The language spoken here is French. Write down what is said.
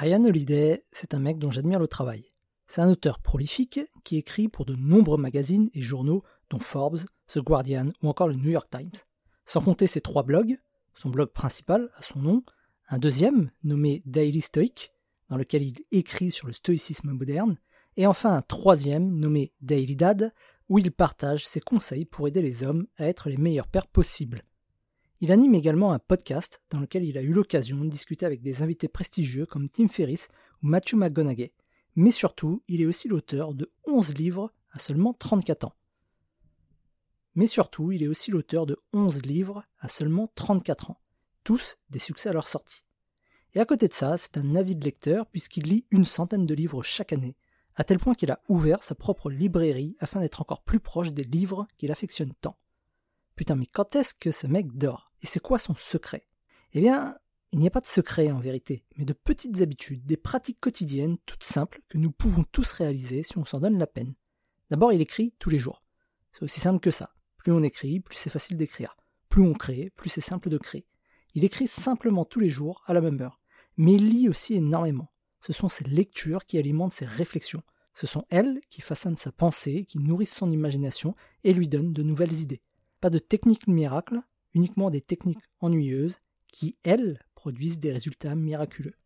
Ryan Holiday, c'est un mec dont j'admire le travail. C'est un auteur prolifique qui écrit pour de nombreux magazines et journaux dont Forbes, The Guardian ou encore le New York Times. Sans compter ses trois blogs, son blog principal a son nom, un deuxième nommé Daily Stoic, dans lequel il écrit sur le stoïcisme moderne, et enfin un troisième nommé Daily Dad, où il partage ses conseils pour aider les hommes à être les meilleurs pères possibles. Il anime également un podcast dans lequel il a eu l'occasion de discuter avec des invités prestigieux comme Tim Ferriss ou Matthew McGonaghy. Mais surtout, il est aussi l'auteur de 11 livres à seulement 34 ans. Mais surtout, il est aussi l'auteur de 11 livres à seulement 34 ans, tous des succès à leur sortie. Et à côté de ça, c'est un avis de lecteur puisqu'il lit une centaine de livres chaque année, à tel point qu'il a ouvert sa propre librairie afin d'être encore plus proche des livres qu'il affectionne tant. Putain, mais quand est-ce que ce mec dort? Et c'est quoi son secret? Eh bien, il n'y a pas de secret en vérité, mais de petites habitudes, des pratiques quotidiennes toutes simples que nous pouvons tous réaliser si on s'en donne la peine. D'abord, il écrit tous les jours. C'est aussi simple que ça. Plus on écrit, plus c'est facile d'écrire. Plus on crée, plus c'est simple de créer. Il écrit simplement tous les jours à la même heure, mais il lit aussi énormément. Ce sont ses lectures qui alimentent ses réflexions. Ce sont elles qui façonnent sa pensée, qui nourrissent son imagination et lui donnent de nouvelles idées. Pas de techniques miracles, uniquement des techniques ennuyeuses qui, elles, produisent des résultats miraculeux.